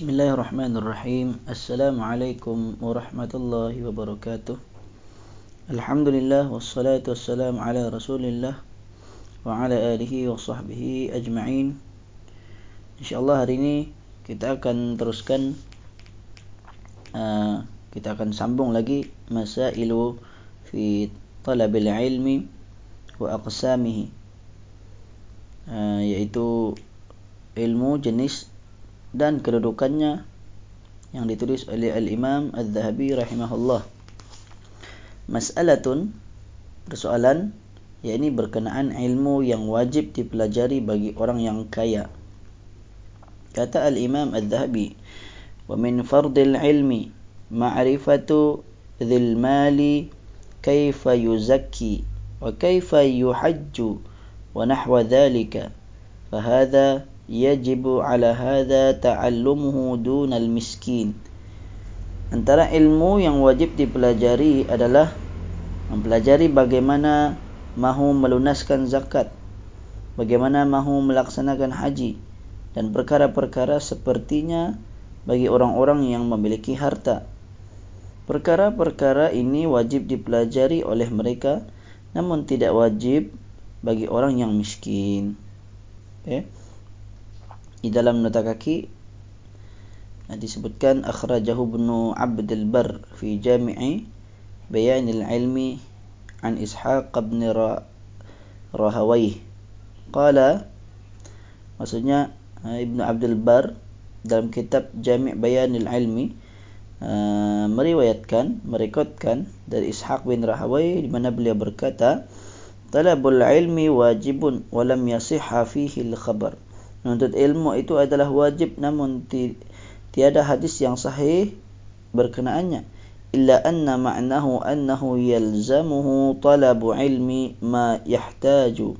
Bismillahirrahmanirrahim. Assalamualaikum warahmatullahi wabarakatuh. Alhamdulillah wassalatu wassalamu ala rasulillah Wa ala alihi wa sahbihi ajma'in. InsyaAllah hari ini kita akan teruskan uh, Kita akan sambung lagi Masailu fi talabil ilmi wa aqsamihi uh, Iaitu ilmu jenis dan kedudukannya yang ditulis oleh Al-Imam Al-Zahabi rahimahullah. Mas'alatun persoalan yakni berkenaan ilmu yang wajib dipelajari bagi orang yang kaya. Kata Al-Imam Al-Zahabi, "Wa min fardil ilmi ma'rifatu dhil mali kaifa yuzakki wa kaifa yuhajju wa nahwa dhalika." فهذا yajibu ala hadha ta'allumuhu dunal miskin. Antara ilmu yang wajib dipelajari adalah mempelajari bagaimana mahu melunaskan zakat bagaimana mahu melaksanakan haji dan perkara-perkara sepertinya bagi orang-orang yang memiliki harta. Perkara-perkara ini wajib dipelajari oleh mereka namun tidak wajib bagi orang yang miskin. Okay di dalam nota kaki disebutkan akhrajahu ibnu Abdul Bar fi Jami'i Bayan al-Ilmi an Ishaq bin Rahawayh. Qala maksudnya eh, Ibnu Abdul Bar dalam kitab Jami' Bayan al-Ilmi uh, meriwayatkan merekodkan dari Ishaq bin Rahawayh di mana beliau berkata talabul ilmi wajibun wa lam yasihha fihi al-khabar menuntut ilmu itu adalah wajib namun ti, tiada hadis yang sahih berkenaannya illa anna ma'nahu annahu yalzamuhu talabu ilmi ma yahtaju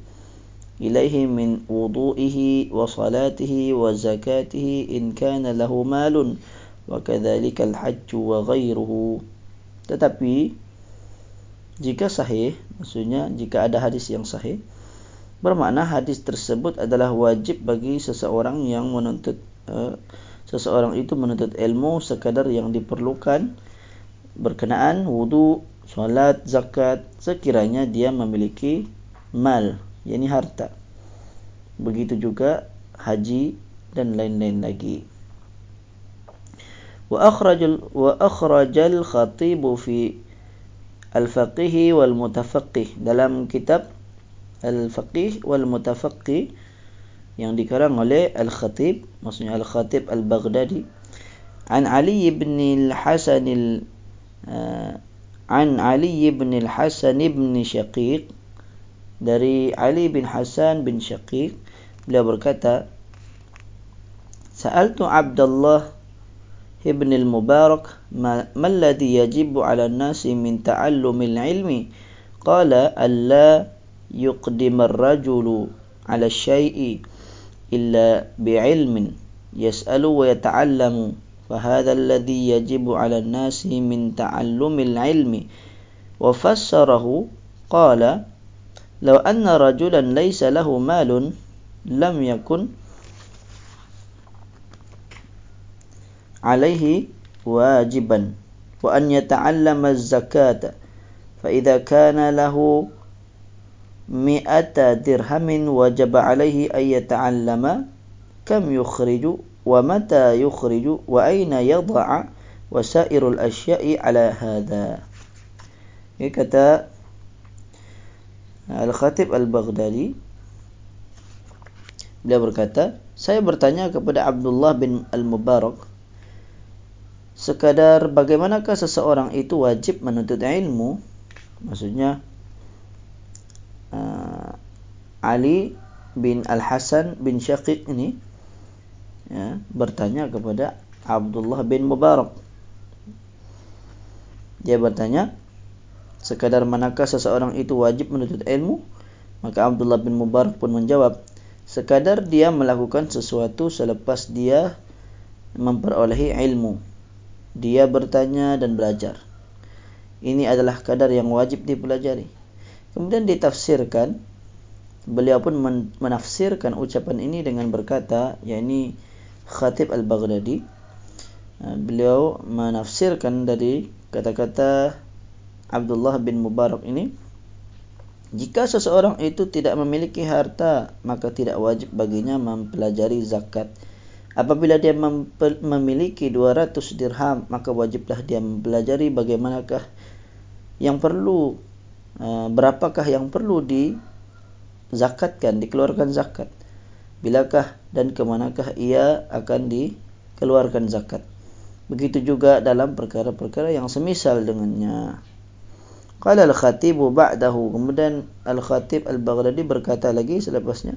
ilaihi min wudu'ihi wa salatihi wa zakatihi in kana lahu malun wa kadzalika al-hajj wa ghayruhu. Tetapi jika sahih maksudnya jika ada hadis yang sahih bermakna hadis tersebut adalah wajib bagi seseorang yang menuntut uh, seseorang itu menuntut ilmu sekadar yang diperlukan berkenaan wudu, solat, zakat sekiranya dia memiliki mal, yakni harta. Begitu juga haji dan lain-lain lagi. Wa akhrajal wa akhrajal khatib fi al-faqih wal mutafaqqih dalam kitab Al-Faqih wal Mutafaqih yang dikarang oleh Al-Khatib maksudnya Al-Khatib Al-Baghdadi. An Ali ibn Al-Hasan al uh, an Ali ibn Al-Hasan ibn Syaqiq dari Ali bin Hasan bin Syaqiq beliau berkata Sa'altu Abdullah ibn al-Mubarak ma alladhi yajibu 'ala an-nasi min ta'allumil ilmi? Qala alla يقدم الرجل على الشيء إلا بعلم يسأل ويتعلم فهذا الذي يجب على الناس من تعلم العلم. وفسره قال لو أن رجلا ليس له مال لم يكن عليه واجبا وأن يتعلم الزكاة فإذا كان له mi'ata dirhamin wajib alaihi ay yata'allama kam yukhriju wa mata yukhriju wa aina yadha'a wa sa'irul asya'i ala hadha ini kata Al-Khatib Al-Baghdadi Beliau berkata Saya bertanya kepada Abdullah bin Al-Mubarak Sekadar bagaimanakah seseorang itu wajib menuntut ilmu? Maksudnya Ali bin Al Hasan bin Syaqiq ini ya, bertanya kepada Abdullah bin Mubarak. Dia bertanya, sekadar manakah seseorang itu wajib menuntut ilmu? Maka Abdullah bin Mubarak pun menjawab, sekadar dia melakukan sesuatu selepas dia memperolehi ilmu. Dia bertanya dan belajar. Ini adalah kadar yang wajib dipelajari. Kemudian ditafsirkan beliau pun menafsirkan ucapan ini dengan berkata yakni Khatib Al-Baghdadi. Uh, beliau menafsirkan dari kata-kata Abdullah bin Mubarak ini jika seseorang itu tidak memiliki harta maka tidak wajib baginya mempelajari zakat. Apabila dia memiliki 200 dirham maka wajiblah dia mempelajari bagaimanakah yang perlu uh, berapakah yang perlu di zakatkan dikeluarkan zakat. Bilakah dan ke manakah ia akan dikeluarkan zakat? Begitu juga dalam perkara-perkara yang semisal dengannya. Qala al-khatib ba'dahu. Kemudian al-khatib al-baghdadi berkata lagi selepasnya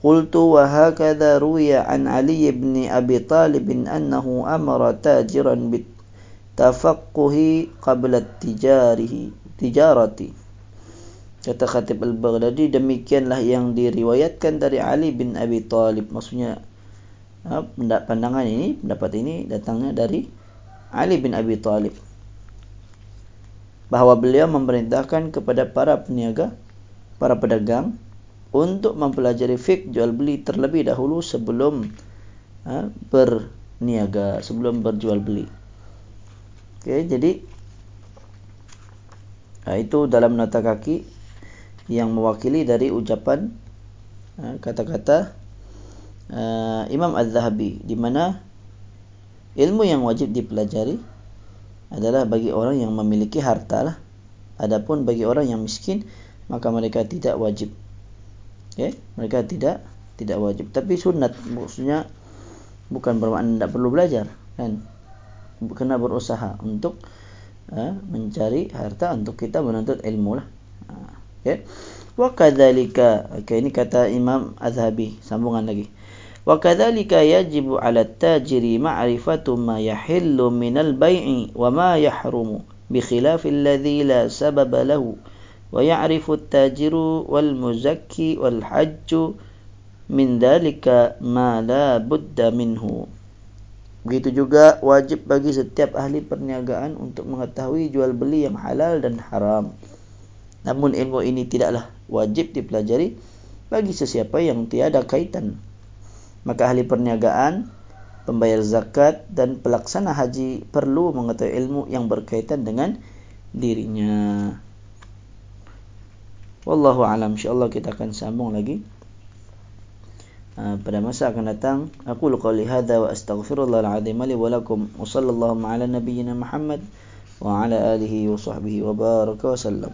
qultu wa hakadha ruya an ali ibn abi talib annahu amara tajiran bit tafaqquhi qabla tijarihi tijarati Kata Khatib Al-Baghdadi demikianlah yang diriwayatkan dari Ali bin Abi Talib. Maksudnya ha, pandangan ini, pendapat ini datangnya dari Ali bin Abi Talib. Bahawa beliau memerintahkan kepada para peniaga, para pedagang untuk mempelajari fik jual beli terlebih dahulu sebelum ha, berniaga, sebelum berjual beli. Okay, jadi ha, itu dalam nota kaki yang mewakili dari ucapan ha, kata-kata uh, Imam Az-Zahabi di mana ilmu yang wajib dipelajari adalah bagi orang yang memiliki harta lah. Adapun bagi orang yang miskin maka mereka tidak wajib. Okay? Mereka tidak tidak wajib. Tapi sunat maksudnya bukan bermakna tidak perlu belajar kan. Kena berusaha untuk uh, mencari harta untuk kita menuntut ilmu lah. Uh ya. Wa kadzalika okay, ini kata Imam Azhabi sambungan lagi. Wa kadzalika yajibu 'ala at-tajiri ma'rifatu ma yahillu min al-bay'i wa ma yahrumu bi khilaf alladhi la sababa lahu wa ya'rifu at-tajiru wal muzakki wal hajju min dhalika ma la budda minhu. Begitu juga wajib bagi setiap ahli perniagaan untuk mengetahui jual beli yang halal dan haram Namun ilmu ini tidaklah wajib dipelajari bagi sesiapa yang tiada kaitan. Maka ahli perniagaan, pembayar zakat dan pelaksana haji perlu mengetahui ilmu yang berkaitan dengan dirinya. Wallahu alam insyaallah kita akan sambung lagi uh, pada masa akan datang. Aku qouli hadza wa astaghfirullahal azim li wa lakum wa sallallahu ala nabiyyina Muhammad wa ala alihi wa sahbihi wa baraka wa sallam.